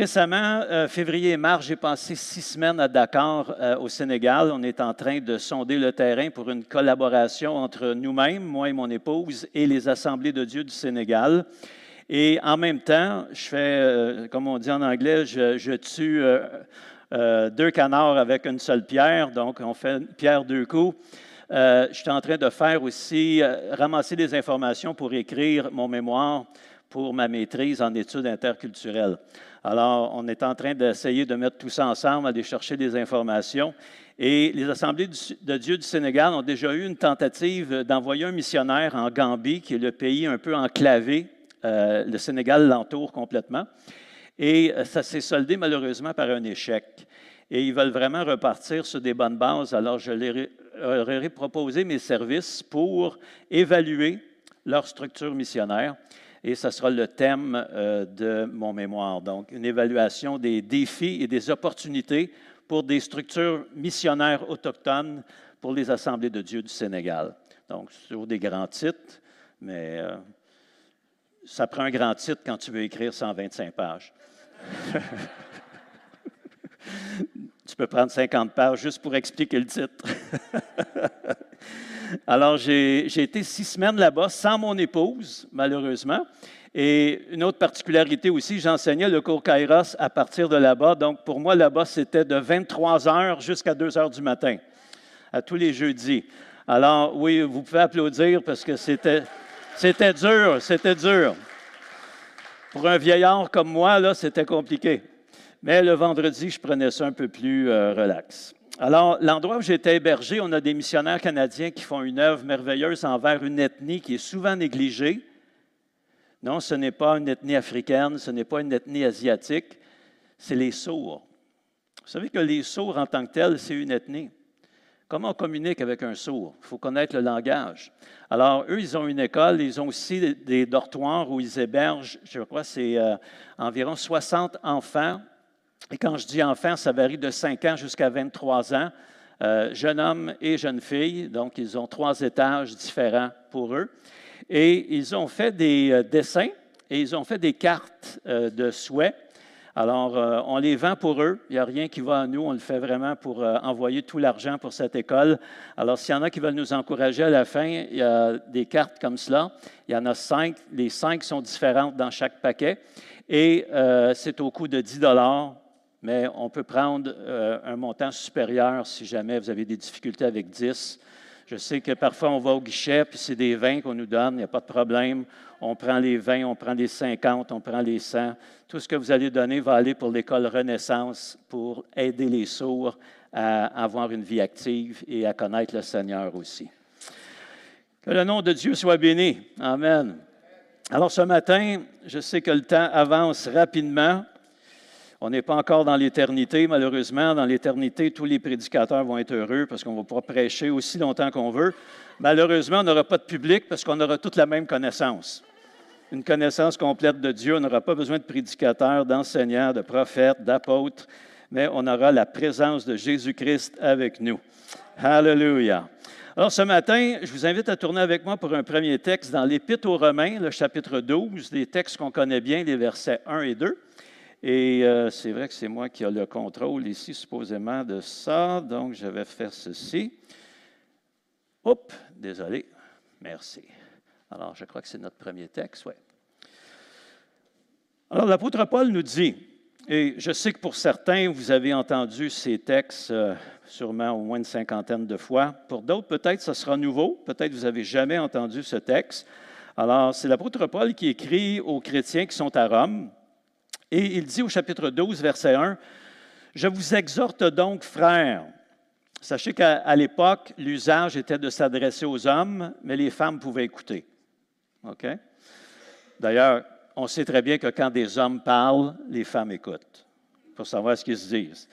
Récemment, euh, février et mars, j'ai passé six semaines à Dakar, euh, au Sénégal. On est en train de sonder le terrain pour une collaboration entre nous-mêmes, moi et mon épouse, et les Assemblées de Dieu du Sénégal. Et en même temps, je fais, euh, comme on dit en anglais, je, tue deux canards avec une seule pierre. Donc, on fait pierre deux coups. je suis en train de faire aussi, ramasser des informations pour écrire mon mémoire pour ma maîtrise en études interculturelles. Alors, on est en train d'essayer de mettre tout ça ensemble, aller chercher des informations. Et les Assemblées de Dieu du Sénégal ont déjà eu une tentative d'envoyer un missionnaire en Gambie, qui est le pays un peu enclavé. Euh, le Sénégal l'entoure complètement. Et euh, ça s'est soldé malheureusement par un échec. Et ils veulent vraiment repartir sur des bonnes bases. Alors, je leur ai proposé mes services pour évaluer leur structure missionnaire et ce sera le thème euh, de mon mémoire. Donc, une évaluation des défis et des opportunités pour des structures missionnaires autochtones pour les Assemblées de Dieu du Sénégal. Donc, sur des grands titres, mais euh, ça prend un grand titre quand tu veux écrire 125 pages. tu peux prendre 50 pages juste pour expliquer le titre. Alors, j'ai été six semaines là-bas sans mon épouse, malheureusement. Et une autre particularité aussi, j'enseignais le cours Kairos à partir de là-bas. Donc, pour moi, là-bas, c'était de 23 heures jusqu'à 2 heures du matin, à tous les jeudis. Alors, oui, vous pouvez applaudir parce que c'était, c'était dur, c'était dur. Pour un vieillard comme moi, là, c'était compliqué. Mais le vendredi, je prenais ça un peu plus euh, relax. Alors, l'endroit où j'étais hébergé, on a des missionnaires canadiens qui font une œuvre merveilleuse envers une ethnie qui est souvent négligée. Non, ce n'est pas une ethnie africaine, ce n'est pas une ethnie asiatique, c'est les sourds. Vous savez que les sourds en tant que tels, c'est une ethnie. Comment on communique avec un sourd? Il faut connaître le langage. Alors, eux, ils ont une école, ils ont aussi des dortoirs où ils hébergent, je crois, c'est euh, environ 60 enfants et quand je dis enfants, ça varie de 5 ans jusqu'à 23 ans. Euh, jeune homme et jeune fille, donc ils ont trois étages différents pour eux. Et ils ont fait des euh, dessins et ils ont fait des cartes euh, de souhaits. Alors, on les vend pour eux. Il n'y a rien qui va à nous. On le fait vraiment pour envoyer tout l'argent pour cette école. Alors, s'il y en a qui veulent nous encourager à la fin, il y a des cartes comme cela. Il y en a cinq. Les cinq sont différentes dans chaque paquet. Et c'est au coût de 10 dollars mais on peut prendre euh, un montant supérieur si jamais vous avez des difficultés avec 10. Je sais que parfois on va au guichet, puis c'est des 20 qu'on nous donne, il n'y a pas de problème. On prend les 20, on prend les 50, on prend les 100. Tout ce que vous allez donner va aller pour l'école Renaissance pour aider les sourds à avoir une vie active et à connaître le Seigneur aussi. Que le nom de Dieu soit béni. Amen. Alors ce matin, je sais que le temps avance rapidement. On n'est pas encore dans l'éternité, malheureusement. Dans l'éternité, tous les prédicateurs vont être heureux parce qu'on va pouvoir prêcher aussi longtemps qu'on veut. Malheureusement, on n'aura pas de public parce qu'on aura toute la même connaissance. Une connaissance complète de Dieu. On n'aura pas besoin de prédicateurs, d'enseignants, de prophètes, d'apôtres, mais on aura la présence de Jésus-Christ avec nous. Hallelujah. Alors ce matin, je vous invite à tourner avec moi pour un premier texte dans l'Épître aux Romains, le chapitre 12, des textes qu'on connaît bien, les versets 1 et 2. Et euh, c'est vrai que c'est moi qui ai le contrôle ici, supposément, de ça. Donc, je vais faire ceci. Oups, désolé. Merci. Alors, je crois que c'est notre premier texte, oui. Alors, l'apôtre Paul nous dit, et je sais que pour certains, vous avez entendu ces textes euh, sûrement au moins une cinquantaine de fois. Pour d'autres, peut-être ce sera nouveau. Peut-être vous n'avez jamais entendu ce texte. Alors, c'est l'apôtre Paul qui écrit aux chrétiens qui sont à Rome. Et il dit au chapitre 12, verset 1, Je vous exhorte donc, frères, sachez qu'à l'époque, l'usage était de s'adresser aux hommes, mais les femmes pouvaient écouter. OK? D'ailleurs, on sait très bien que quand des hommes parlent, les femmes écoutent pour savoir ce qu'ils se disent.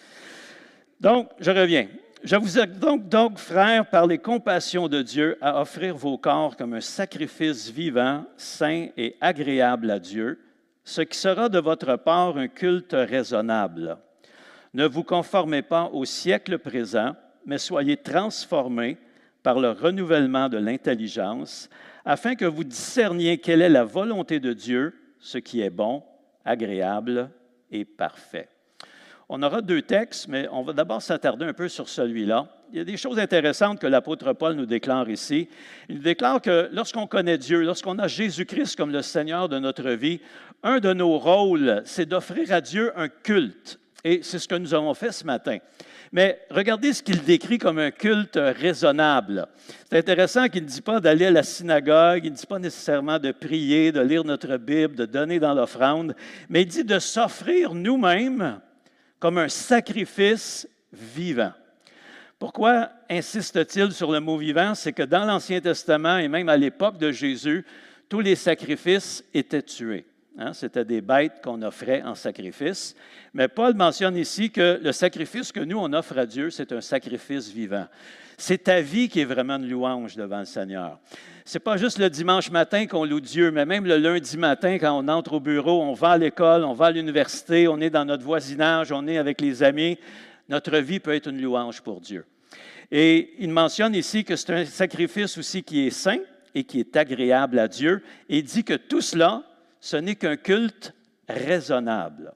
Donc, je reviens. Je vous donc, donc, frères, par les compassions de Dieu, à offrir vos corps comme un sacrifice vivant, saint et agréable à Dieu, ce qui sera de votre part un culte raisonnable. Ne vous conformez pas au siècle présent, mais soyez transformés par le renouvellement de l'intelligence, afin que vous discerniez quelle est la volonté de Dieu, ce qui est bon, agréable et parfait. On aura deux textes, mais on va d'abord s'attarder un peu sur celui-là. Il y a des choses intéressantes que l'apôtre Paul nous déclare ici. Il déclare que lorsqu'on connaît Dieu, lorsqu'on a Jésus-Christ comme le Seigneur de notre vie, un de nos rôles, c'est d'offrir à Dieu un culte. Et c'est ce que nous avons fait ce matin. Mais regardez ce qu'il décrit comme un culte raisonnable. C'est intéressant qu'il ne dit pas d'aller à la synagogue, il ne dit pas nécessairement de prier, de lire notre Bible, de donner dans l'offrande, mais il dit de s'offrir nous-mêmes comme un sacrifice vivant. Pourquoi insiste-t-il sur le mot vivant? C'est que dans l'Ancien Testament et même à l'époque de Jésus, tous les sacrifices étaient tués. Hein? C'était des bêtes qu'on offrait en sacrifice. Mais Paul mentionne ici que le sacrifice que nous, on offre à Dieu, c'est un sacrifice vivant. C'est ta vie qui est vraiment une louange devant le Seigneur. C'est pas juste le dimanche matin qu'on loue Dieu, mais même le lundi matin, quand on entre au bureau, on va à l'école, on va à l'université, on est dans notre voisinage, on est avec les amis. Notre vie peut être une louange pour Dieu. Et il mentionne ici que c'est un sacrifice aussi qui est saint et qui est agréable à Dieu. Et il dit que tout cela, ce n'est qu'un culte raisonnable,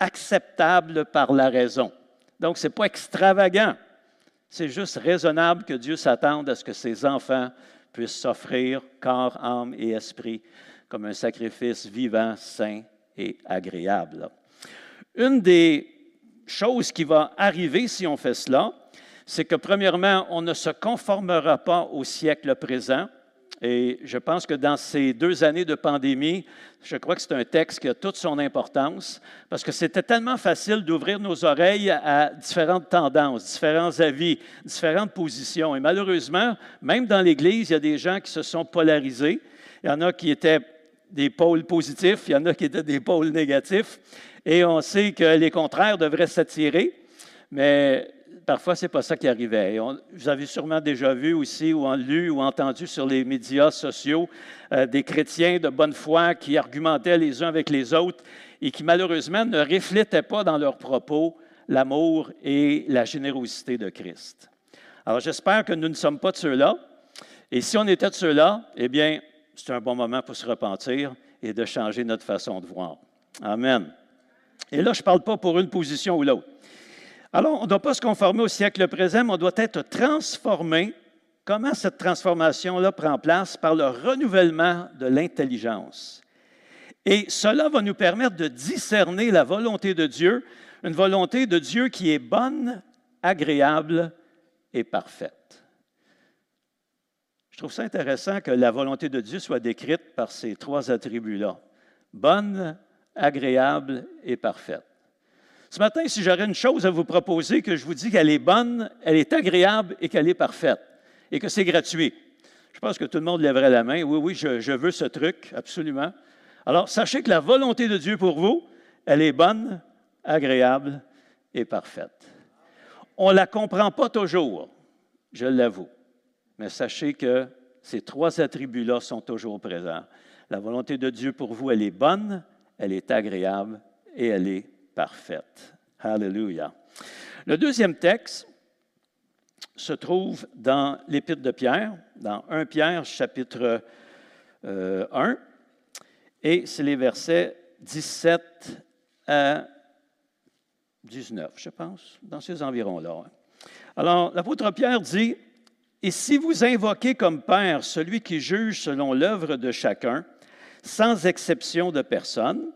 acceptable par la raison. Donc, ce n'est pas extravagant. C'est juste raisonnable que Dieu s'attende à ce que ses enfants puissent s'offrir corps, âme et esprit comme un sacrifice vivant, saint et agréable. Une des choses qui va arriver si on fait cela, c'est que premièrement, on ne se conformera pas au siècle présent, et je pense que dans ces deux années de pandémie, je crois que c'est un texte qui a toute son importance parce que c'était tellement facile d'ouvrir nos oreilles à différentes tendances, différents avis, différentes positions. Et malheureusement, même dans l'Église, il y a des gens qui se sont polarisés. Il y en a qui étaient des pôles positifs, il y en a qui étaient des pôles négatifs. Et on sait que les contraires devraient s'attirer. Mais parfois, ce n'est pas ça qui arrivait. vous avez sûrement déjà vu aussi, ou lu, ou entendu sur les médias sociaux, euh, des chrétiens de bonne foi qui argumentaient les uns avec les autres et qui, malheureusement, ne reflétaient pas dans leurs propos l'amour et la générosité de Christ. Alors, j'espère que nous ne sommes pas de ceux-là. Et si on était de ceux-là, eh bien, c'est un bon moment pour se repentir et de changer notre façon de voir. Amen. Et là, je ne parle pas pour une position ou l'autre. Alors, on ne doit pas se conformer au siècle présent, mais on doit être transformé. Comment cette transformation-là prend place? Par le renouvellement de l'intelligence. Et cela va nous permettre de discerner la volonté de Dieu, une volonté de Dieu qui est bonne, agréable et parfaite. Je trouve ça intéressant que la volonté de Dieu soit décrite par ces trois attributs-là. Bonne, agréable et parfaite. Ce matin, si j'aurais une chose à vous proposer, que je vous dis qu'elle est bonne, elle est agréable et qu'elle est parfaite, et que c'est gratuit. Je pense que tout le monde lèverait la main. Oui, oui, je, veux ce truc, absolument. Alors, sachez que la volonté de Dieu pour vous, elle est bonne, agréable et parfaite. On ne la comprend pas toujours, je l'avoue, mais sachez que ces trois attributs-là sont toujours présents. La volonté de Dieu pour vous, elle est bonne, elle est agréable et elle est parfaite. Alléluia. Le deuxième texte se trouve dans l'Épître de Pierre, dans 1 Pierre chapitre 1, euh, et c'est les versets 17 à 19, je pense, dans ces environs-là. Alors, l'apôtre Pierre dit, Et si vous invoquez comme Père celui qui juge selon l'œuvre de chacun, sans exception de personne,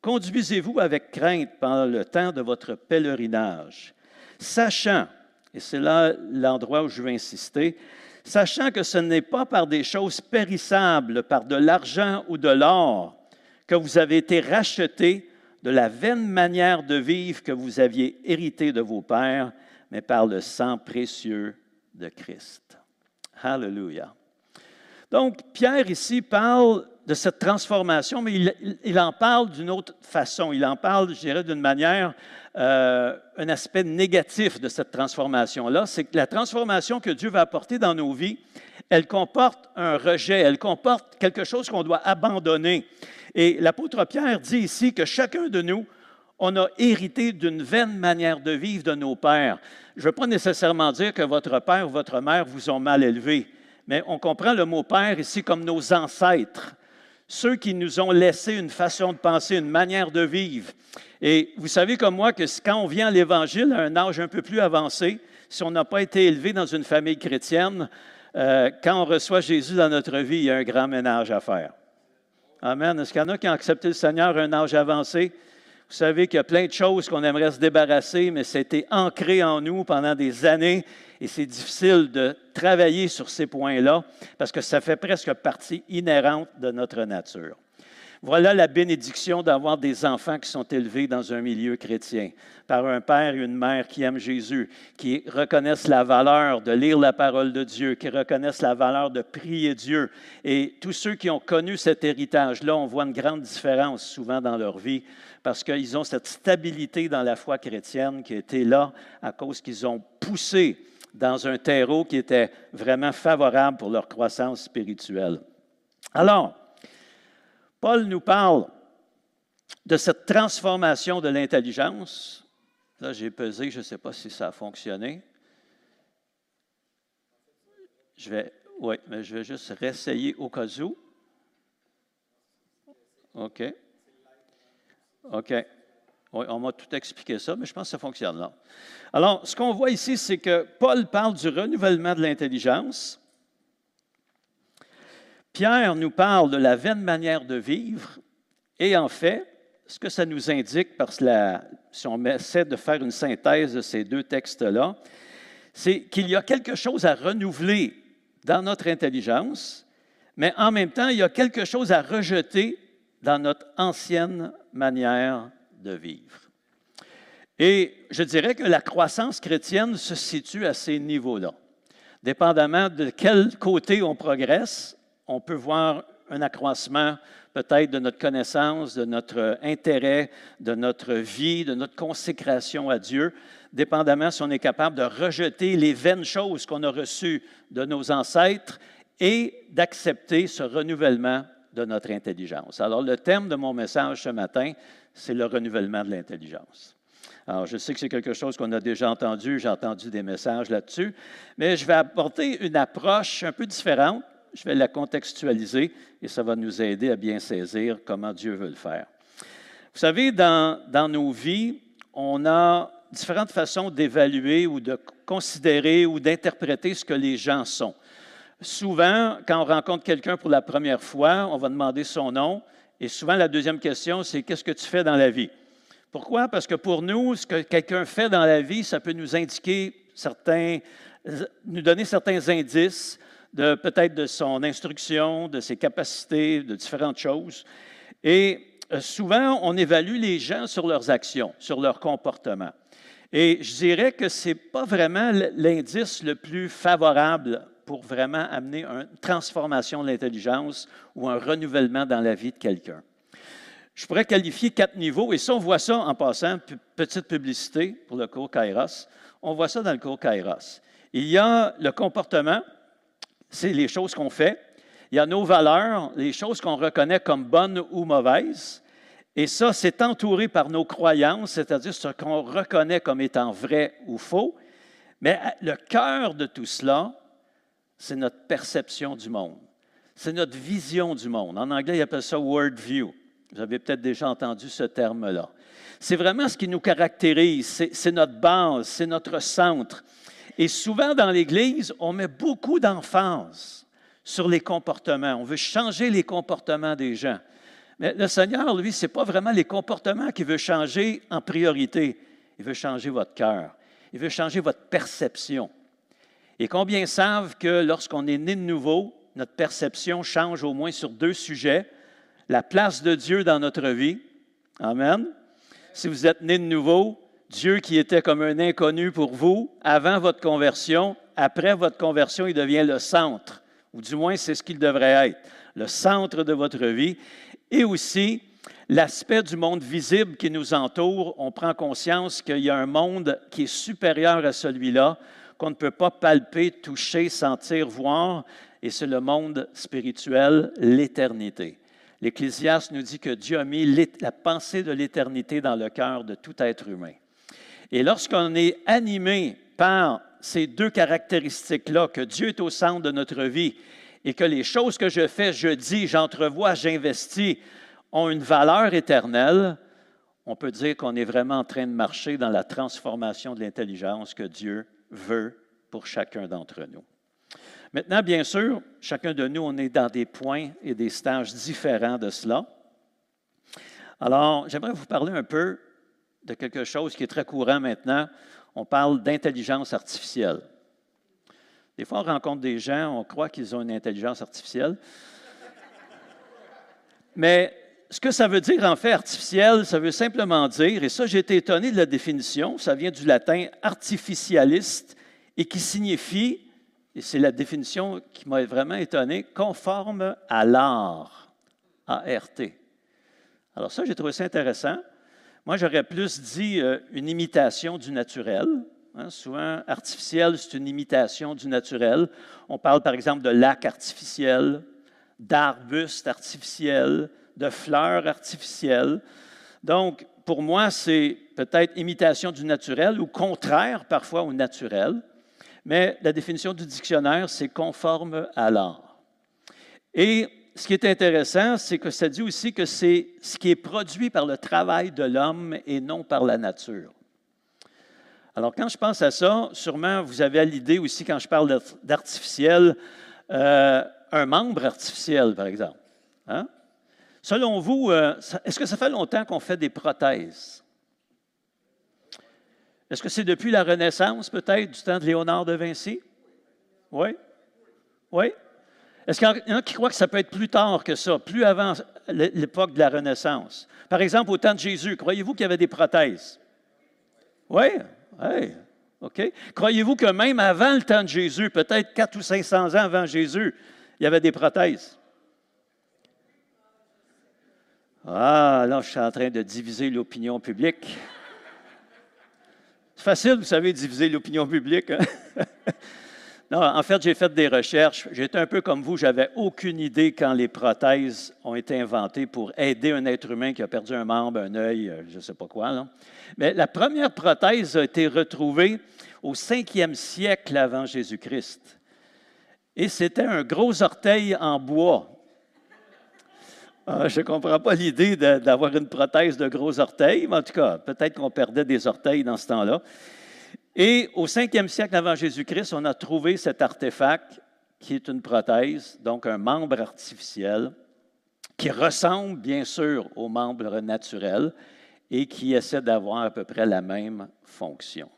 Conduisez-vous avec crainte pendant le temps de votre pèlerinage, sachant, et c'est là l'endroit où je veux insister, sachant que ce n'est pas par des choses périssables, par de l'argent ou de l'or, que vous avez été rachetés de la vaine manière de vivre que vous aviez hérité de vos pères, mais par le sang précieux de Christ. Hallelujah. Donc, Pierre ici parle de cette transformation, mais il, en parle d'une autre façon. Il en parle, je dirais, d'une manière, euh, un aspect négatif de cette transformation-là. C'est que la transformation que Dieu va apporter dans nos vies, elle comporte un rejet, elle comporte quelque chose qu'on doit abandonner. Et l'apôtre Pierre dit ici que chacun de nous, on a hérité d'une vaine manière de vivre de nos pères. Je ne veux pas nécessairement dire que votre père ou votre mère vous ont mal élevé, mais on comprend le mot père ici comme nos ancêtres ceux qui nous ont laissé une façon de penser, une manière de vivre. Et vous savez comme moi que quand on vient à l'Évangile à un âge un peu plus avancé, si on n'a pas été élevé dans une famille chrétienne, euh, quand on reçoit Jésus dans notre vie, il y a un grand ménage à faire. Amen. Est-ce qu'il y en a qui ont accepté le Seigneur à un âge avancé? Vous savez qu'il y a plein de choses qu'on aimerait se débarrasser, mais c'était ancré en nous pendant des années et c'est difficile de travailler sur ces points-là parce que ça fait presque partie inhérente de notre nature. Voilà la bénédiction d'avoir des enfants qui sont élevés dans un milieu chrétien, par un père et une mère qui aiment Jésus, qui reconnaissent la valeur de lire la parole de Dieu, qui reconnaissent la valeur de prier Dieu. Et tous ceux qui ont connu cet héritage-là, on voit une grande différence souvent dans leur vie parce qu'ils ont cette stabilité dans la foi chrétienne qui était là à cause qu'ils ont poussé dans un terreau qui était vraiment favorable pour leur croissance spirituelle. Alors, Paul nous parle de cette transformation de l'intelligence. Là, j'ai pesé, je ne sais pas si ça a fonctionné. Je vais, mais je vais juste réessayer au cas où. OK. OK on m'a tout expliqué ça, mais je pense que ça fonctionne là. Alors, ce qu'on voit ici, c'est que Paul parle du renouvellement de l'intelligence. Pierre nous parle de la vaine manière de vivre. Et en fait, ce que ça nous indique, parce que si on essaie de faire une synthèse de ces deux textes-là, c'est qu'il y a quelque chose à renouveler dans notre intelligence, mais en même temps, il y a quelque chose à rejeter dans notre ancienne manière de vivre. Et je dirais que la croissance chrétienne se situe à ces niveaux-là. Dépendamment de quel côté on progresse, on peut voir un accroissement peut-être de notre connaissance, de notre intérêt, de notre vie, de notre consécration à Dieu, dépendamment si on est capable de rejeter les vaines choses qu'on a reçues de nos ancêtres et d'accepter ce renouvellement de notre intelligence. Alors, le thème de mon message ce matin, c'est le renouvellement de l'intelligence. Alors, je sais que c'est quelque chose qu'on a déjà entendu, j'ai entendu des messages là-dessus, mais je vais apporter une approche un peu différente. Je vais la contextualiser et ça va nous aider à bien saisir comment Dieu veut le faire. Vous savez, dans, dans nos vies, on a différentes façons d'évaluer ou de considérer ou d'interpréter ce que les gens sont. Souvent, quand on rencontre quelqu'un pour la première fois, on va demander son nom, et souvent, la deuxième question, c'est qu'est-ce que tu fais dans la vie? Pourquoi? Parce que pour nous, ce que quelqu'un fait dans la vie, ça peut nous indiquer certains, nous donner certains indices de peut-être de son instruction, de ses capacités, de différentes choses. Et euh, souvent, on évalue les gens sur leurs actions, sur leur comportement. Et je dirais que ce n'est pas vraiment l'indice le plus favorable pour vraiment amener une transformation de l'intelligence ou un renouvellement dans la vie de quelqu'un. Je pourrais qualifier quatre niveaux, et ça, on voit ça en passant, petite publicité pour le cours Kairos, on voit ça dans le cours Kairos. Il y a le comportement, c'est les choses qu'on fait. Il y a nos valeurs, les choses qu'on reconnaît comme bonnes ou mauvaises. Et ça, c'est entouré par nos croyances, c'est-à-dire ce qu'on reconnaît comme étant vrai ou faux. Mais le cœur de tout cela, c'est notre perception du monde. C'est notre vision du monde. En anglais, ils appellent ça world view. Vous avez peut-être déjà entendu ce terme-là. C'est vraiment ce qui nous caractérise, c'est notre base, c'est notre centre. Et souvent dans l'Église, on met beaucoup d'emphase sur les comportements. On veut changer les comportements des gens. Mais le Seigneur, lui, ce n'est pas vraiment les comportements qu'il veut changer en priorité. Il veut changer votre cœur. Il veut changer votre perception. Et combien savent que lorsqu'on est né de nouveau, notre perception change au moins sur deux sujets. La place de Dieu dans notre vie. Amen. Si vous êtes né de nouveau, Dieu qui était comme un inconnu pour vous avant votre conversion, après votre conversion, il devient le centre. ou du moins c'est ce qu'il devrait être, le centre de votre vie, et aussi l'aspect du monde visible qui nous entoure. On prend conscience qu'il y a un monde qui est supérieur à celui-là, qu'on ne peut pas palper, toucher, sentir, voir, et c'est le monde spirituel, l'éternité. L'Ecclésiaste nous dit que Dieu a mis la pensée de l'éternité dans le cœur de tout être humain. Et lorsqu'on est animé par ces deux caractéristiques-là, que Dieu est au centre de notre vie et que les choses que je fais, je dis, j'entrevois, j'investis, ont une valeur éternelle, on peut dire qu'on est vraiment en train de marcher dans la transformation de l'intelligence que Dieu veut pour chacun d'entre nous. Maintenant, bien sûr, chacun de nous, on est dans des points et des stages différents de cela. Alors, j'aimerais vous parler un peu de quelque chose qui est très courant maintenant. On parle d'intelligence artificielle. Des fois, on rencontre des gens, on croit qu'ils ont une intelligence artificielle. Mais ce que ça veut dire en fait artificiel, ça veut simplement dire, et ça j'ai été étonné de la définition, ça vient du latin artificialiste et qui signifie, et c'est la définition qui m'a vraiment étonné, conforme à l'art, A-R-T. Alors ça, j'ai trouvé ça intéressant. Moi, j'aurais plus dit euh, une imitation du naturel. Hein. souvent, artificiel, c'est une imitation du naturel. On parle par exemple de lacs artificiels, d'arbustes artificiels, de fleurs artificielles. Donc, pour moi, c'est peut-être imitation du naturel ou contraire parfois au naturel, mais la définition du dictionnaire, c'est conforme à l'art. Et ce qui est intéressant, c'est que ça dit aussi que c'est ce qui est produit par le travail de l'homme et non par la nature. Alors, quand je pense à ça, sûrement vous avez à l'idée aussi, quand je parle d'artificiel, euh, un membre artificiel, par exemple. Hein? Selon vous, euh, est-ce que ça fait longtemps qu'on fait des prothèses? Est-ce que c'est depuis la Renaissance, peut-être, du temps de Léonard de Vinci? Oui? Oui? Est-ce qu'il y en a qui croient que ça peut être plus tard que ça, plus avant l'époque de la Renaissance? Par exemple, au temps de Jésus, croyez-vous qu'il y avait des prothèses? Oui? Oui. OK. Croyez-vous que même avant le temps de Jésus, peut-être 400 ou 500 ans avant Jésus, il y avait des prothèses? Ah, là, je suis en train de diviser l'opinion publique. C'est facile, vous savez, diviser l'opinion publique. Hein? non, en fait, j'ai fait des recherches. J'étais un peu comme vous, j'avais aucune idée quand les prothèses ont été inventées pour aider un être humain qui a perdu un membre, un œil, euh, je ne sais pas quoi. Mais la première prothèse a été retrouvée au 5e siècle avant Jésus-Christ. Et c'était un gros orteil en bois. Ah, je ne comprends pas l'idée d'avoir une prothèse de gros orteils, mais en tout cas, peut-être qu'on perdait des orteils dans ce temps-là. Et au 5e siècle avant Jésus-Christ, on a trouvé cet artefact qui est une prothèse, donc un membre artificiel, qui ressemble bien sûr au membre naturel et qui essaie d'avoir à peu près la même fonction.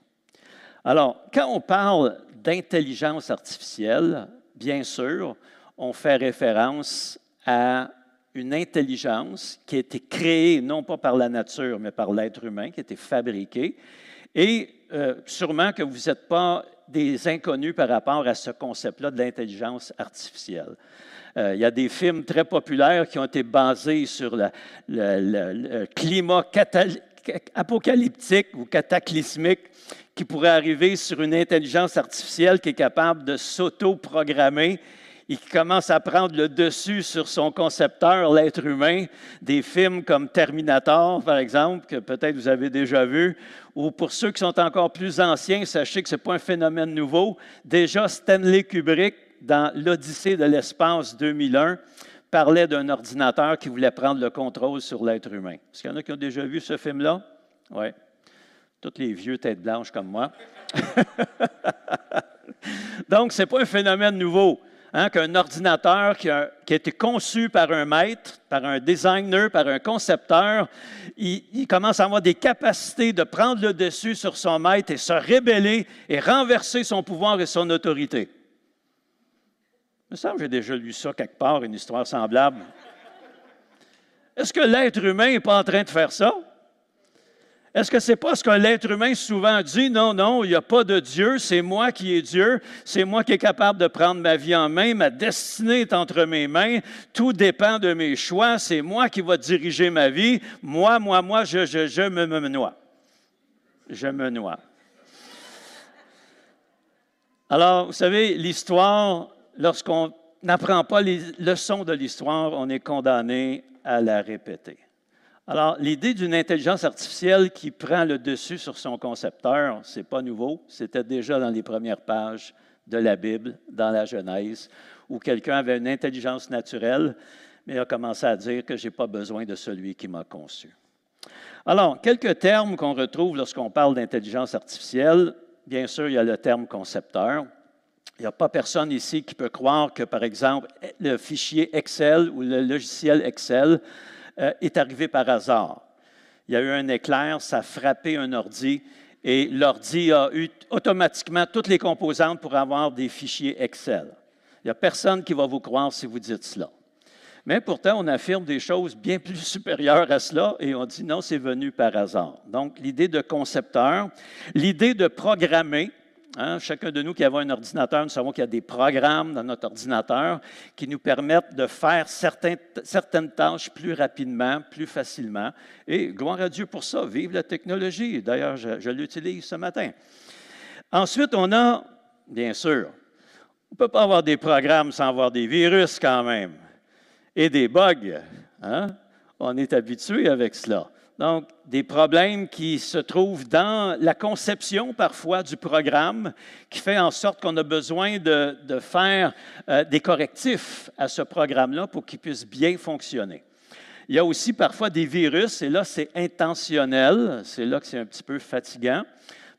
Alors, quand on parle d'intelligence artificielle, bien sûr, on fait référence à une intelligence qui a été créée non pas par la nature, mais par l'être humain, qui a été fabriquée. Et euh, sûrement que vous n'êtes pas des inconnus par rapport à ce concept-là de l'intelligence artificielle. Euh, il y a des films très populaires qui ont été basés sur le, climat apocalyptique ou cataclysmique qui pourrait arriver sur une intelligence artificielle qui est capable de s'auto-programmer et qui commence à prendre le dessus sur son concepteur, l'être humain, des films comme Terminator, par exemple, que peut-être vous avez déjà vu, ou pour ceux qui sont encore plus anciens, sachez que ce n'est pas un phénomène nouveau. Déjà, Stanley Kubrick, dans l'Odyssée de l'espace 2001, parlait d'un ordinateur qui voulait prendre le contrôle sur l'être humain. Est-ce qu'il y en a qui ont déjà vu ce film-là? Oui. Toutes les vieux têtes blanches comme moi. Donc, ce n'est pas un phénomène nouveau. Hein, qu'un ordinateur qui a, été conçu par un maître, par un designer, par un concepteur, il, commence à avoir des capacités de prendre le dessus sur son maître et se rébeller et renverser son pouvoir et son autorité. Il me semble que j'ai déjà lu ça quelque part, une histoire semblable. Est-ce que l'être humain n'est pas en train de faire ça? Est-ce que c'est pas ce que l'être humain souvent dit? Non, non, il n'y a pas de Dieu, c'est moi qui est Dieu, c'est moi qui est capable de prendre ma vie en main, ma destinée est entre mes mains, tout dépend de mes choix, c'est moi qui va diriger ma vie. Moi, moi, moi, je, je, me, me noie. Je me noie. Alors, vous savez, l'histoire, lorsqu'on n'apprend pas les leçons de l'histoire, on est condamné à la répéter. Alors, l'idée d'une intelligence artificielle qui prend le dessus sur son concepteur, ce n'est pas nouveau, c'était déjà dans les premières pages de la Bible, dans la Genèse, où quelqu'un avait une intelligence naturelle, mais a commencé à dire que je n'ai pas besoin de celui qui m'a conçu. Alors, quelques termes qu'on retrouve lorsqu'on parle d'intelligence artificielle. Bien sûr, il y a le terme concepteur. Il n'y a pas personne ici qui peut croire que, par exemple, le fichier Excel ou le logiciel Excel euh, est arrivé par hasard. Il y a eu un éclair, ça a frappé un ordi et l'ordi a eu automatiquement toutes les composantes pour avoir des fichiers Excel. Il n'y a personne qui va vous croire si vous dites cela. Mais pourtant, on affirme des choses bien plus supérieures à cela et on dit non, c'est venu par hasard. Donc, l'idée de concepteur, l'idée de programmer, Hein, chacun de nous qui avons un ordinateur, nous savons qu'il y a des programmes dans notre ordinateur qui nous permettent de faire certaines tâches plus rapidement, plus facilement. Et gloire à Dieu pour ça. Vive la technologie. D'ailleurs, je, l'utilise ce matin. Ensuite, on a, bien sûr, on ne peut pas avoir des programmes sans avoir des virus quand même et des bugs. Hein? On est habitué avec cela. Donc, des problèmes qui se trouvent dans la conception parfois du programme, qui fait en sorte qu'on a besoin de, faire euh, des correctifs à ce programme-là pour qu'il puisse bien fonctionner. Il y a aussi parfois des virus, et là, c'est intentionnel. C'est là que c'est un petit peu fatigant.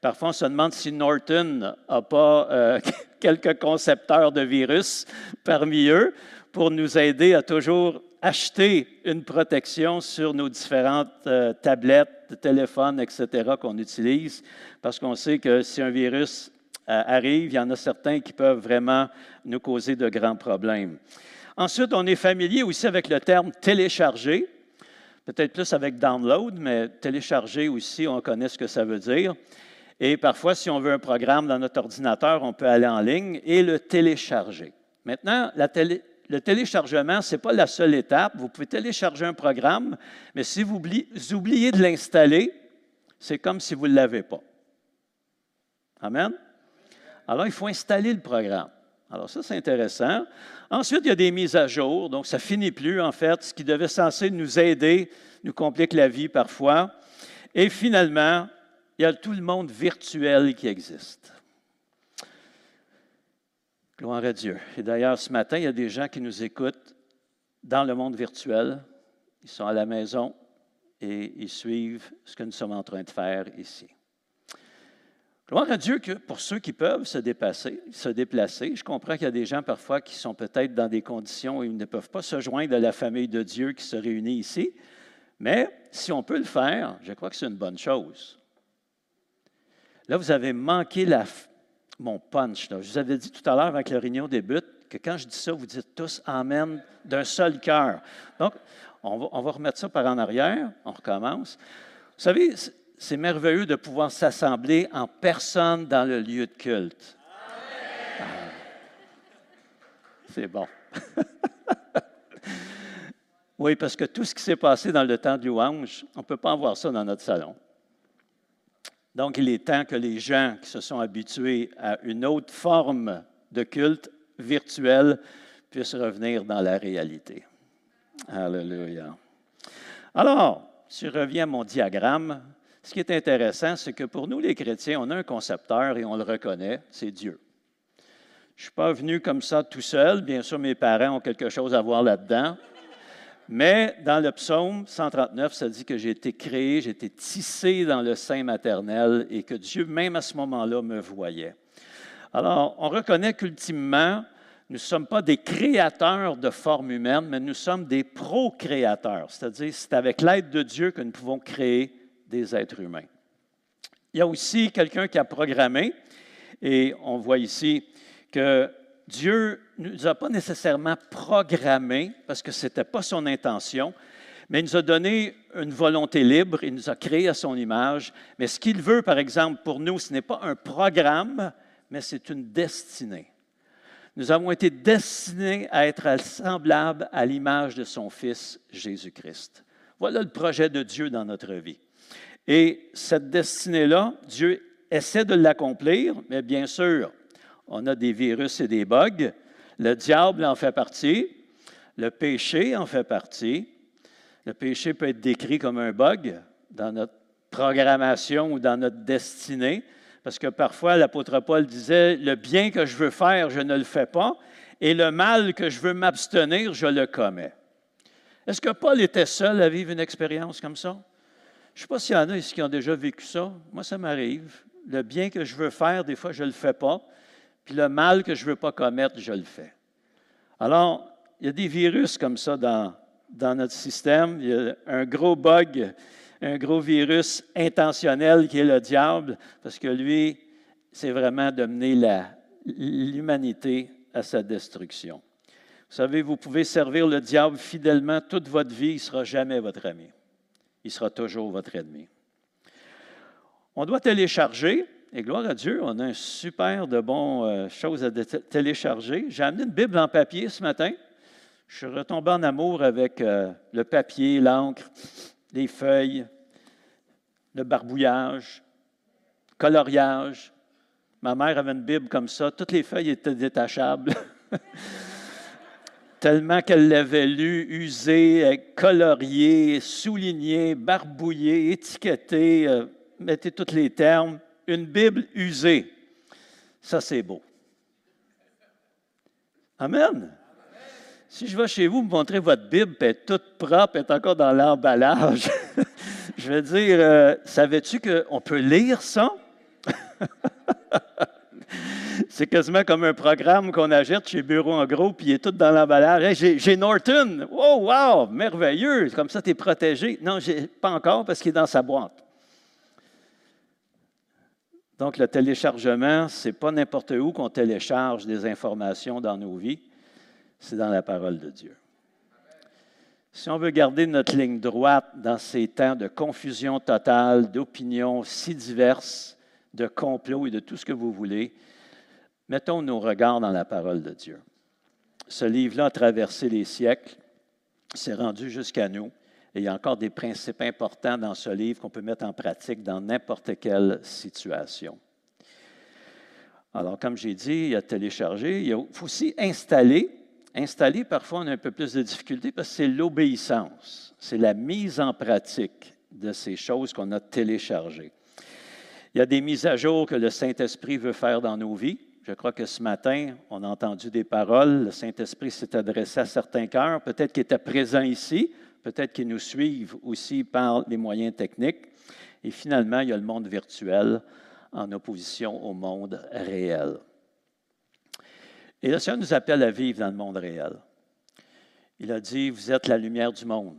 Parfois, on se demande si Norton n'a pas euh, quelques concepteurs de virus parmi eux pour nous aider à toujours acheter une protection sur nos différentes euh, tablettes, téléphones, etc. qu'on utilise, parce qu'on sait que si un virus euh, arrive, il y en a certains qui peuvent vraiment nous causer de grands problèmes. Ensuite, on est familier aussi avec le terme télécharger, peut-être plus avec download, mais télécharger aussi, on connaît ce que ça veut dire. Et parfois, si on veut un programme dans notre ordinateur, on peut aller en ligne et le télécharger. Maintenant, la télé le téléchargement, ce n'est pas la seule étape. Vous pouvez télécharger un programme, mais si vous oubliez, de l'installer, c'est comme si vous ne l'avez pas. Amen? Alors, il faut installer le programme. Alors, ça, c'est intéressant. Ensuite, il y a des mises à jour. Donc, ça finit plus, en fait. Ce qui devait censé nous aider, nous complique la vie parfois. Et finalement, il y a tout le monde virtuel qui existe. Gloire à Dieu. Et d'ailleurs, ce matin, il y a des gens qui nous écoutent dans le monde virtuel. Ils sont à la maison et ils suivent ce que nous sommes en train de faire ici. Gloire à Dieu que pour ceux qui peuvent se déplacer, se déplacer, je comprends qu'il y a des gens parfois qui sont peut-être dans des conditions où ils ne peuvent pas se joindre à la famille de Dieu qui se réunit ici, mais si on peut le faire, je crois que c'est une bonne chose. Là, vous avez manqué la, mon punch. Je vous avais dit tout à l'heure avec la réunion débute que quand je dis ça, vous dites tous Amen d'un seul cœur. Donc, on va, remettre ça par en arrière. On recommence. Vous savez, c'est merveilleux de pouvoir s'assembler en personne dans le lieu de culte. Ah. C'est bon. oui, parce que tout ce qui s'est passé dans le temps de louange, on ne peut pas avoir ça dans notre salon. Donc, il est temps que les gens qui se sont habitués à une autre forme de culte virtuel puissent revenir dans la réalité. Alléluia. Alors, si je reviens à mon diagramme, ce qui est intéressant, c'est que pour nous, les chrétiens, on a un concepteur et on le reconnaît, c'est Dieu. Je ne suis pas venu comme ça tout seul. Bien sûr, mes parents ont quelque chose à voir là-dedans. Mais dans le psaume 139, ça dit que j'ai été créé, j'ai été tissé dans le sein maternel et que Dieu, même à ce moment-là, me voyait. Alors, on reconnaît qu'ultimement, nous ne sommes pas des créateurs de forme humaine, mais nous sommes des procréateurs, c'est-à-dire c'est avec l'aide de Dieu que nous pouvons créer des êtres humains. Il y a aussi quelqu'un qui a programmé, et on voit ici que Dieu ne nous a pas nécessairement programmés, parce que ce n'était pas son intention, Mais il nous a donné une volonté libre, il nous a créé à son image. Mais ce qu'il veut, par exemple, pour nous, ce n'est pas un programme, mais c'est une destinée. Nous avons été destinés à être semblables à l'image de son Fils Jésus-Christ. Voilà le projet de Dieu dans notre vie. Et cette destinée-là, Dieu essaie de l'accomplir, mais bien sûr, on a des virus et des bugs. Le diable en fait partie. Le péché en fait partie. Le péché peut être décrit comme un bug dans notre programmation ou dans notre destinée, parce que parfois l'apôtre Paul disait, le bien que je veux faire, je ne le fais pas, et le mal que je veux m'abstenir, je le commets. Est-ce que Paul était seul à vivre une expérience comme ça? Je ne sais pas s'il y en a ici qui ont déjà vécu ça. Moi, ça m'arrive. Le bien que je veux faire, des fois, je ne le fais pas. Puis le mal que je ne veux pas commettre, je le fais. Alors, il y a des virus comme ça dans, dans notre système. Il y a un gros bug, un gros virus intentionnel qui est le diable, parce que lui, c'est vraiment de mener l'humanité à sa destruction. Vous savez, vous pouvez servir le diable fidèlement toute votre vie, il ne sera jamais votre ami. Il sera toujours votre ennemi. On doit télécharger, et gloire à Dieu, on a un super de bonnes euh, choses à télécharger. J'ai amené une Bible en papier ce matin. Je suis retombé en amour avec euh, le papier, l'encre, les feuilles, le barbouillage, coloriage. Ma mère avait une Bible comme ça. Toutes les feuilles étaient détachables. Tellement qu'elle l'avait lu, usé, colorié, souligné, barbouillé, étiqueté, euh, mettez tous les termes. Une Bible usée. Ça, c'est beau. Amen. Si je vais chez vous, me montrer votre Bible, elle est toute propre, elle est encore dans l'emballage, je vais dire, euh, savais-tu qu'on peut lire ça? C'est quasiment comme un programme qu'on achète chez Bureau en gros, puis il est tout dans l'emballage. j'ai Norton! Oh, wow! Merveilleux! Comme ça, tu es protégé. Non, pas encore parce qu'il est dans sa boîte. Donc, le téléchargement, ce n'est pas n'importe où qu'on télécharge des informations dans nos vies c'est dans la parole de Dieu. Si on veut garder notre ligne droite dans ces temps de confusion totale, d'opinions si diverses, de complots et de tout ce que vous voulez, mettons nos regards dans la parole de Dieu. Ce livre-là a traversé les siècles, s'est rendu jusqu'à nous, et il y a encore des principes importants dans ce livre qu'on peut mettre en pratique dans n'importe quelle situation. Alors, comme j'ai dit, il y a téléchargé, il faut aussi installer installer, parfois, on a un peu plus de difficultés parce que c'est l'obéissance, c'est la mise en pratique de ces choses qu'on a téléchargées. Il y a des mises à jour que le Saint-Esprit veut faire dans nos vies. Je crois que ce matin, on a entendu des paroles. Le Saint-Esprit s'est adressé à certains cœurs, peut-être qu'ils étaient présents ici, peut-être qu'ils nous suivent aussi par les moyens techniques. Et finalement, il y a le monde virtuel en opposition au monde réel. Et le Seigneur nous appelle à vivre dans le monde réel. Il a dit, vous êtes la lumière du monde,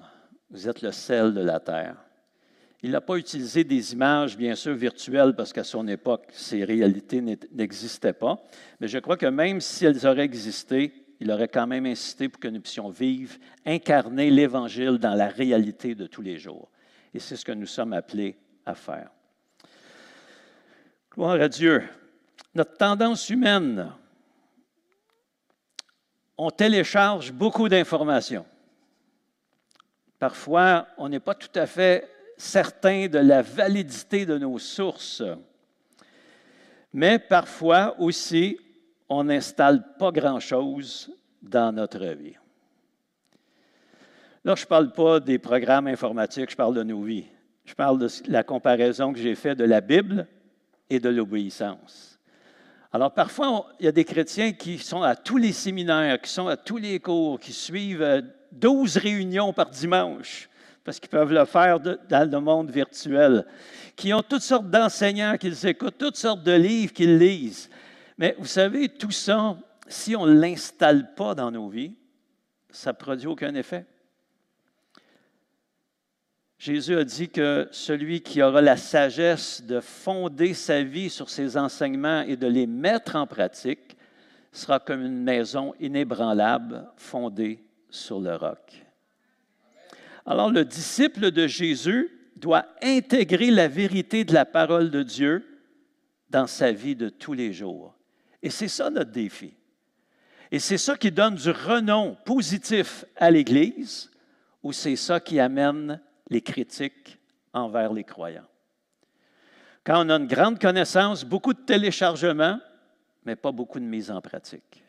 vous êtes le sel de la terre. Il n'a pas utilisé des images, bien sûr, virtuelles, parce qu'à son époque, ces réalités n'existaient pas. Mais je crois que même si elles auraient existé, il aurait quand même insisté pour que nous puissions vivre, incarner l'Évangile dans la réalité de tous les jours. Et c'est ce que nous sommes appelés à faire. Gloire à Dieu. Notre tendance humaine, on télécharge beaucoup d'informations. Parfois, on n'est pas tout à fait certain de la validité de nos sources. Mais parfois aussi, on n'installe pas grand-chose dans notre vie. Là, je ne parle pas des programmes informatiques, je parle de nos vies. Je parle de la comparaison que j'ai faite de la Bible et de l'obéissance. Alors parfois, il y a des chrétiens qui sont à tous les séminaires, qui sont à tous les cours, qui suivent 12 euh, réunions par dimanche, parce qu'ils peuvent le faire dans le monde virtuel, qui ont toutes sortes d'enseignants qu'ils écoutent, toutes sortes de livres qu'ils lisent. Mais vous savez, tout ça, si on ne l'installe pas dans nos vies, ça ne produit aucun effet. Jésus a dit que celui qui aura la sagesse de fonder sa vie sur ses enseignements et de les mettre en pratique sera comme une maison inébranlable fondée sur le roc. Alors le disciple de Jésus doit intégrer la vérité de la parole de Dieu dans sa vie de tous les jours. Et c'est ça notre défi. Et c'est ça qui donne du renom positif à l'Église ou c'est ça qui amène les critiques envers les croyants? Quand on a une grande connaissance, beaucoup de téléchargements, mais pas beaucoup de mise en pratique.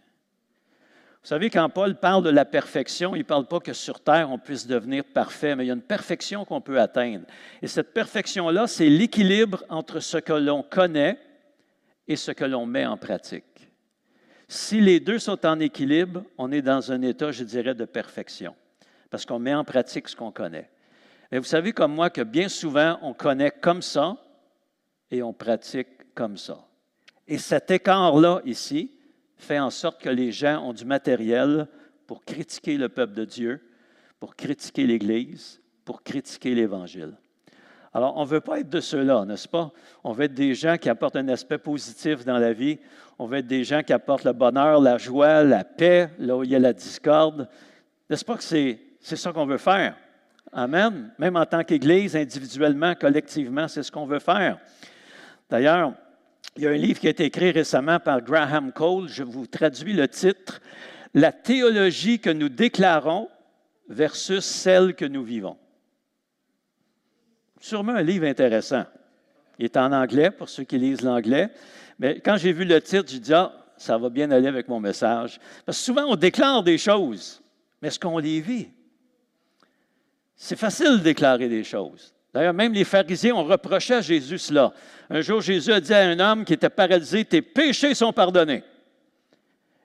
Vous savez, quand Paul parle de la perfection, il ne parle pas que sur Terre, on puisse devenir parfait, mais il y a une perfection qu'on peut atteindre. Et cette perfection-là, c'est l'équilibre entre ce que l'on connaît et ce que l'on met en pratique. Si les deux sont en équilibre, on est dans un état, je dirais, de perfection, parce qu'on met en pratique ce qu'on connaît. Mais vous savez comme moi que bien souvent, on connaît comme ça et on pratique comme ça. Et cet écart-là, ici, fait en sorte que les gens ont du matériel pour critiquer le peuple de Dieu, pour critiquer l'Église, pour critiquer l'Évangile. Alors, on ne veut pas être de ceux-là, n'est-ce pas? On veut être des gens qui apportent un aspect positif dans la vie. On veut être des gens qui apportent le bonheur, la joie, la paix, là où il y a la discorde. N'est-ce pas que c'est, c'est ça qu'on veut faire? Amen. Même en tant qu'Église, individuellement, collectivement, c'est ce qu'on veut faire. D'ailleurs, il y a un livre qui a été écrit récemment par Graham Cole. Je vous traduis le titre La théologie que nous déclarons versus celle que nous vivons sûrement un livre intéressant. Il est en anglais pour ceux qui lisent l'anglais. Mais quand j'ai vu le titre, j'ai dit, ah, ça va bien aller avec mon message. Parce que souvent, on déclare des choses, mais est-ce qu'on les vit? C'est facile de déclarer des choses. D'ailleurs, même les pharisiens ont reproché à Jésus cela. Un jour, Jésus a dit à un homme qui était paralysé, tes péchés sont pardonnés.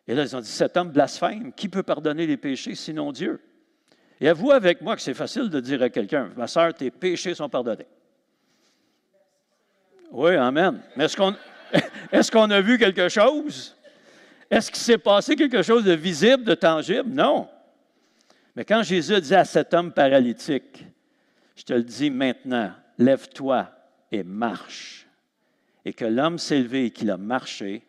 Et là, ils ont dit, cet homme blasphème, qui peut pardonner les péchés sinon Dieu? Et avoue avec moi que c'est facile de dire à quelqu'un, ma soeur, tes péchés sont pardonnés. Oui, Amen. Mais est-ce qu'on a vu quelque chose? Est-ce qu'il s'est passé quelque chose de visible, de tangible? Non. Mais quand Jésus dit à cet homme paralytique, je te le dis maintenant, lève-toi et marche. Et que l'homme s'est levé et qu'il a marché,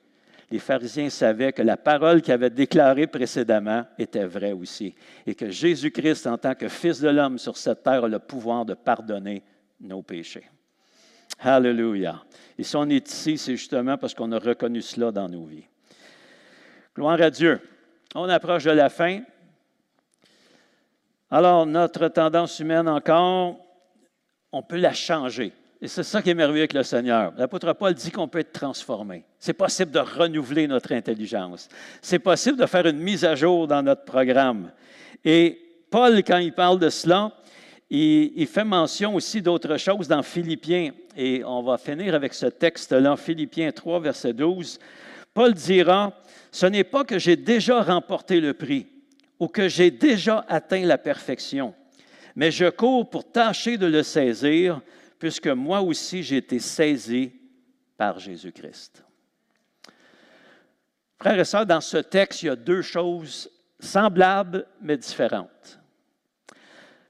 les pharisiens savaient que la parole qu'il avait déclarée précédemment était vraie aussi, et que Jésus-Christ, en tant que Fils de l'homme sur cette terre, a le pouvoir de pardonner nos péchés. Alléluia. Et si on est ici, c'est justement parce qu'on a reconnu cela dans nos vies. Gloire à Dieu. On approche de la fin. Alors, notre tendance humaine encore, on peut la changer. Et c'est ça qui est merveilleux avec le Seigneur. L'apôtre Paul dit qu'on peut être transformé. C'est possible de renouveler notre intelligence. C'est possible de faire une mise à jour dans notre programme. Et Paul, quand il parle de cela, il, fait mention aussi d'autres choses dans Philippiens. Et on va finir avec ce texte-là, Philippiens 3, verset 12. Paul dira, Ce n'est pas que j'ai déjà remporté le prix ou que j'ai déjà atteint la perfection, mais je cours pour tâcher de le saisir puisque moi aussi j'ai été saisi par Jésus-Christ. Frères et sœurs, dans ce texte, il y a deux choses semblables mais différentes.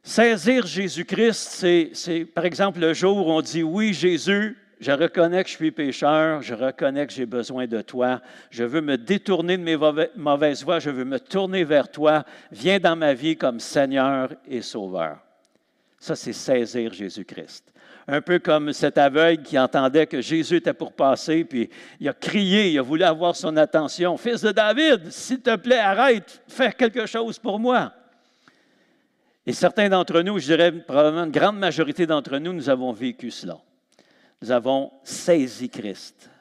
Saisir Jésus-Christ, c'est par exemple le jour où on dit oui, Jésus, je reconnais que je suis pécheur, je reconnais que j'ai besoin de toi, je veux me détourner de mes mauvaises voies, je veux me tourner vers toi, viens dans ma vie comme Seigneur et Sauveur. Ça, c'est saisir Jésus-Christ un peu comme cet aveugle qui entendait que Jésus était pour passer, puis il a crié, il a voulu avoir son attention. Fils de David, s'il te plaît, arrête, fais quelque chose pour moi. Et certains d'entre nous, je dirais probablement une grande majorité d'entre nous, nous avons vécu cela. Nous avons saisi Christ.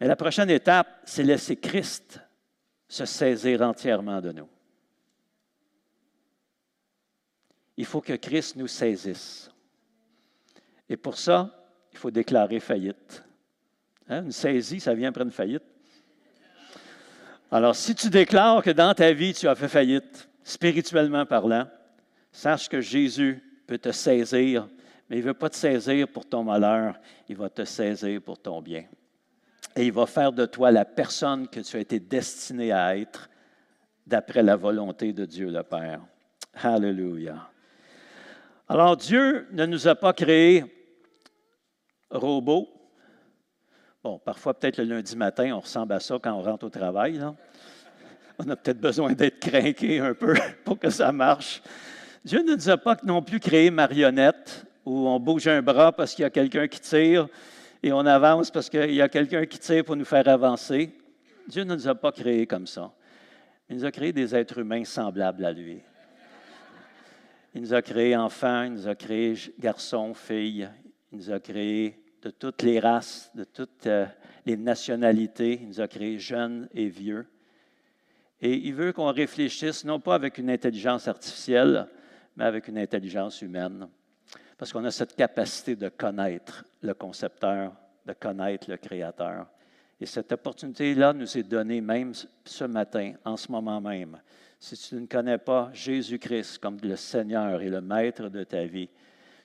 Mais la prochaine étape, c'est laisser Christ se saisir entièrement de nous. Il faut que Christ nous saisisse. Et pour ça, il faut déclarer faillite. Hein, une saisie, ça vient après une faillite. Alors, si tu déclares que dans ta vie, tu as fait faillite, spirituellement parlant, sache que Jésus peut te saisir, mais il ne veut pas te saisir pour ton malheur, il va te saisir pour ton bien. Et il va faire de toi la personne que tu as été destiné à être d'après la volonté de Dieu le Père. Alléluia. Alors Dieu ne nous a pas créés robots. Bon, parfois, peut-être le lundi matin, on ressemble à ça quand on rentre au travail. On a peut-être besoin d'être craqué un peu pour que ça marche. Dieu ne nous a pas non plus créé marionnettes où on bouge un bras parce qu'il y a quelqu'un qui tire et on avance parce qu'il y a quelqu'un qui tire pour nous faire avancer. Dieu ne nous a pas créés comme ça. Il nous a créés des êtres humains semblables à lui. Il nous a créés enfants, il nous a créés garçons, filles, il nous a créés de toutes les races, de toutes euh, les nationalités, il nous a créés jeunes et vieux. Et il veut qu'on réfléchisse non pas avec une intelligence artificielle, mais avec une intelligence humaine. Parce qu'on a cette capacité de connaître le concepteur, de connaître le créateur. Et cette opportunité-là nous est donnée même ce matin, en ce moment même. Si tu ne connais pas Jésus-Christ comme le Seigneur et le Maître de ta vie,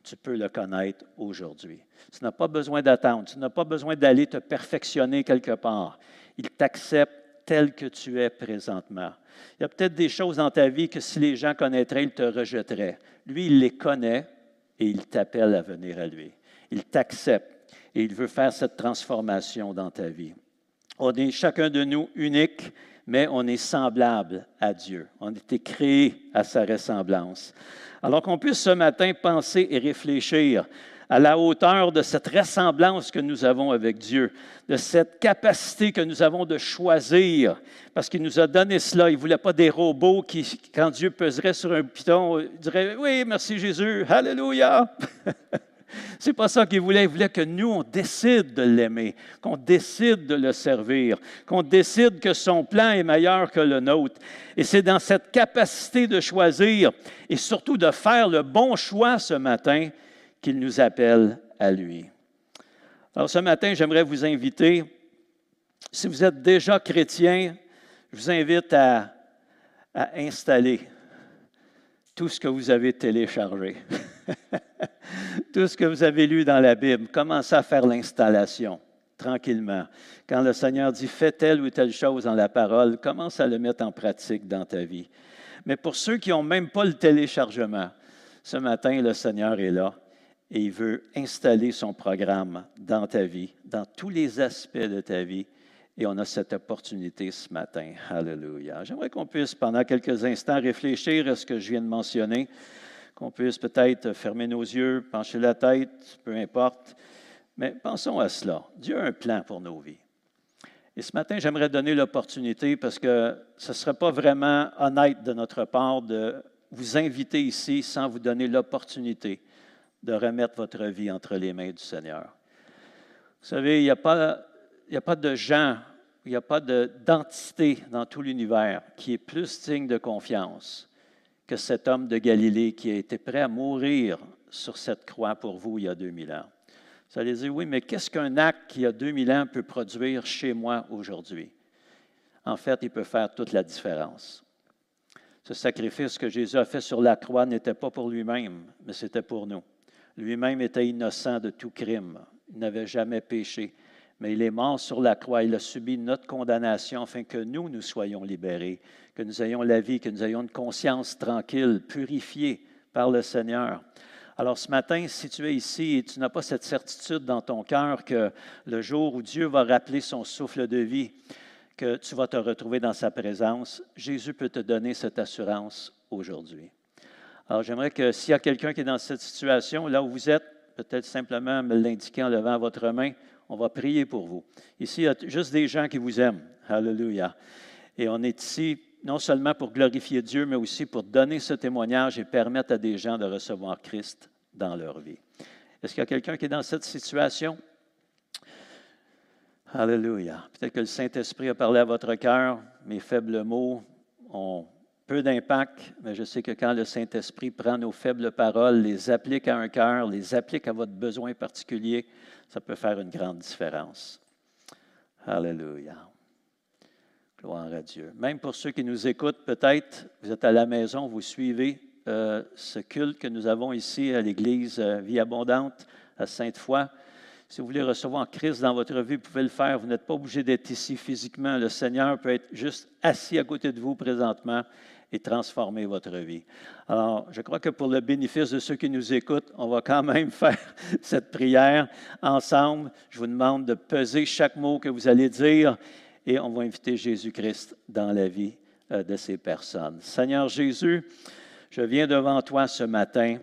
tu peux le connaître aujourd'hui. Tu n'as pas besoin d'attendre, tu n'as pas besoin d'aller te perfectionner quelque part. Il t'accepte tel que tu es présentement. Il y a peut-être des choses dans ta vie que si les gens connaîtraient, ils te rejetteraient. Lui, il les connaît et il t'appelle à venir à lui. Il t'accepte et il veut faire cette transformation dans ta vie. On chacun de nous unique, mais on est semblable à Dieu. On a été créé à sa ressemblance. Alors qu'on puisse ce matin penser et réfléchir à la hauteur de cette ressemblance que nous avons avec Dieu, de cette capacité que nous avons de choisir, parce qu'il nous a donné cela. Il ne voulait pas des robots qui, quand Dieu peserait sur un piton, diraient Oui, merci Jésus, Alléluia. C'est pas ça qu'il voulait. Il voulait que nous, on décide de l'aimer, qu'on décide de le servir, qu'on décide que son plan est meilleur que le nôtre. Et c'est dans cette capacité de choisir et surtout de faire le bon choix ce matin qu'il nous appelle à lui. Alors ce matin, j'aimerais vous inviter, si vous êtes déjà chrétien, je vous invite à, à installer tout ce que vous avez téléchargé. tout ce que vous avez lu dans la Bible, commencez à faire l'installation tranquillement. Quand le Seigneur dit fais telle ou telle chose dans la parole, commence à le mettre en pratique dans ta vie. Mais pour ceux qui n'ont même pas le téléchargement, ce matin, le Seigneur est là et il veut installer son programme dans ta vie, dans tous les aspects de ta vie. Et on a cette opportunité ce matin. Alléluia. J'aimerais qu'on puisse, pendant quelques instants, réfléchir à ce que je viens de mentionner qu'on puisse peut-être fermer nos yeux, pencher la tête, peu importe. Mais pensons à cela. Dieu a un plan pour nos vies. Et ce matin, j'aimerais donner l'opportunité, parce que ce ne serait pas vraiment honnête de notre part de vous inviter ici sans vous donner l'opportunité de remettre votre vie entre les mains du Seigneur. Vous savez, il n'y a, pas, a pas de gens, il n'y a pas d'entité dans tout l'univers qui est plus digne de confiance que cet homme de Galilée qui a été prêt à mourir sur cette croix pour vous il y a 2000 ans. Vous allez dire, oui, mais qu'est-ce qu'un acte qui a 2000 ans peut produire chez moi aujourd'hui? En fait, il peut faire toute la différence. Ce sacrifice que Jésus a fait sur la croix n'était pas pour lui-même, mais c'était pour nous. Lui-même était innocent de tout crime. Il n'avait jamais péché mais il est mort sur la croix. Il a subi notre condamnation afin que nous, nous soyons libérés, que nous ayons la vie, que nous ayons une conscience tranquille, purifiée par le Seigneur. Alors ce matin, si tu es ici et tu n'as pas cette certitude dans ton cœur que le jour où Dieu va rappeler son souffle de vie, que tu vas te retrouver dans sa présence, Jésus peut te donner cette assurance aujourd'hui. Alors j'aimerais que s'il y a quelqu'un qui est dans cette situation, là où vous êtes, peut-être simplement me l'indiquer en levant votre main, on va prier pour vous. Ici, il y a juste des gens qui vous aiment. Alléluia. Et on est ici non seulement pour glorifier Dieu, mais aussi pour donner ce témoignage et permettre à des gens de recevoir Christ dans leur vie. Est-ce qu'il y a quelqu'un qui est dans cette situation? Alléluia. Peut-être que le Saint-Esprit a parlé à votre cœur. Mes faibles mots ont peu d'impact, mais je sais que quand le Saint-Esprit prend nos faibles paroles, les applique à un cœur, les applique à votre besoin particulier, ça peut faire une grande différence. Alléluia. Gloire à Dieu. Même pour ceux qui nous écoutent, peut-être, vous êtes à la maison, vous suivez euh, ce culte que nous avons ici à l'Église euh, Vie Abondante à Sainte-Foy. Si vous voulez recevoir Christ dans votre vie, vous pouvez le faire. Vous n'êtes pas obligé d'être ici physiquement. Le Seigneur peut être juste assis à côté de vous présentement et transformer votre vie. Alors, je crois que pour le bénéfice de ceux qui nous écoutent, on va quand même faire cette prière ensemble. Je vous demande de peser chaque mot que vous allez dire et on va inviter Jésus-Christ dans la vie euh, de ces personnes. Seigneur Jésus, Je viens devant toi ce matin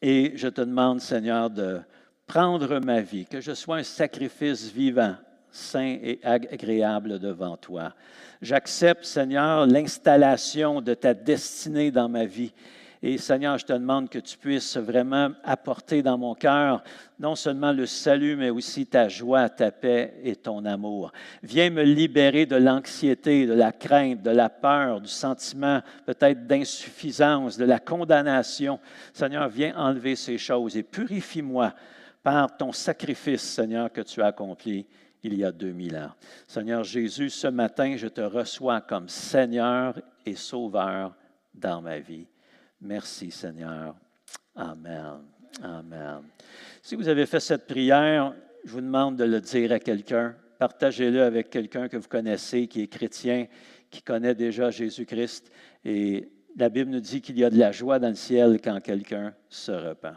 et je te demande, Seigneur, de prendre ma vie, que je sois un sacrifice vivant, saint et agréable devant toi. J'accepte, Seigneur, l'installation de ta destinée dans ma vie. Et Seigneur, je te demande que tu puisses vraiment apporter dans mon cœur non seulement le salut, mais aussi ta joie, ta paix et ton amour. Viens me libérer de l'anxiété, de la crainte, de la peur, du sentiment peut-être d'insuffisance, de la condamnation. Seigneur, viens enlever ces choses et purifie-moi par ton sacrifice, Seigneur, que tu as accompli il y a 2000 ans. Seigneur Jésus, ce matin, je te reçois comme Seigneur et Sauveur dans ma vie. Merci Seigneur. Amen. Amen. Si vous avez fait cette prière, je vous demande de le dire à quelqu'un. Partagez-le avec quelqu'un que vous connaissez, qui est chrétien, qui connaît déjà Jésus-Christ. Et la Bible nous dit qu'il y a de la joie dans le ciel quand quelqu'un se repent.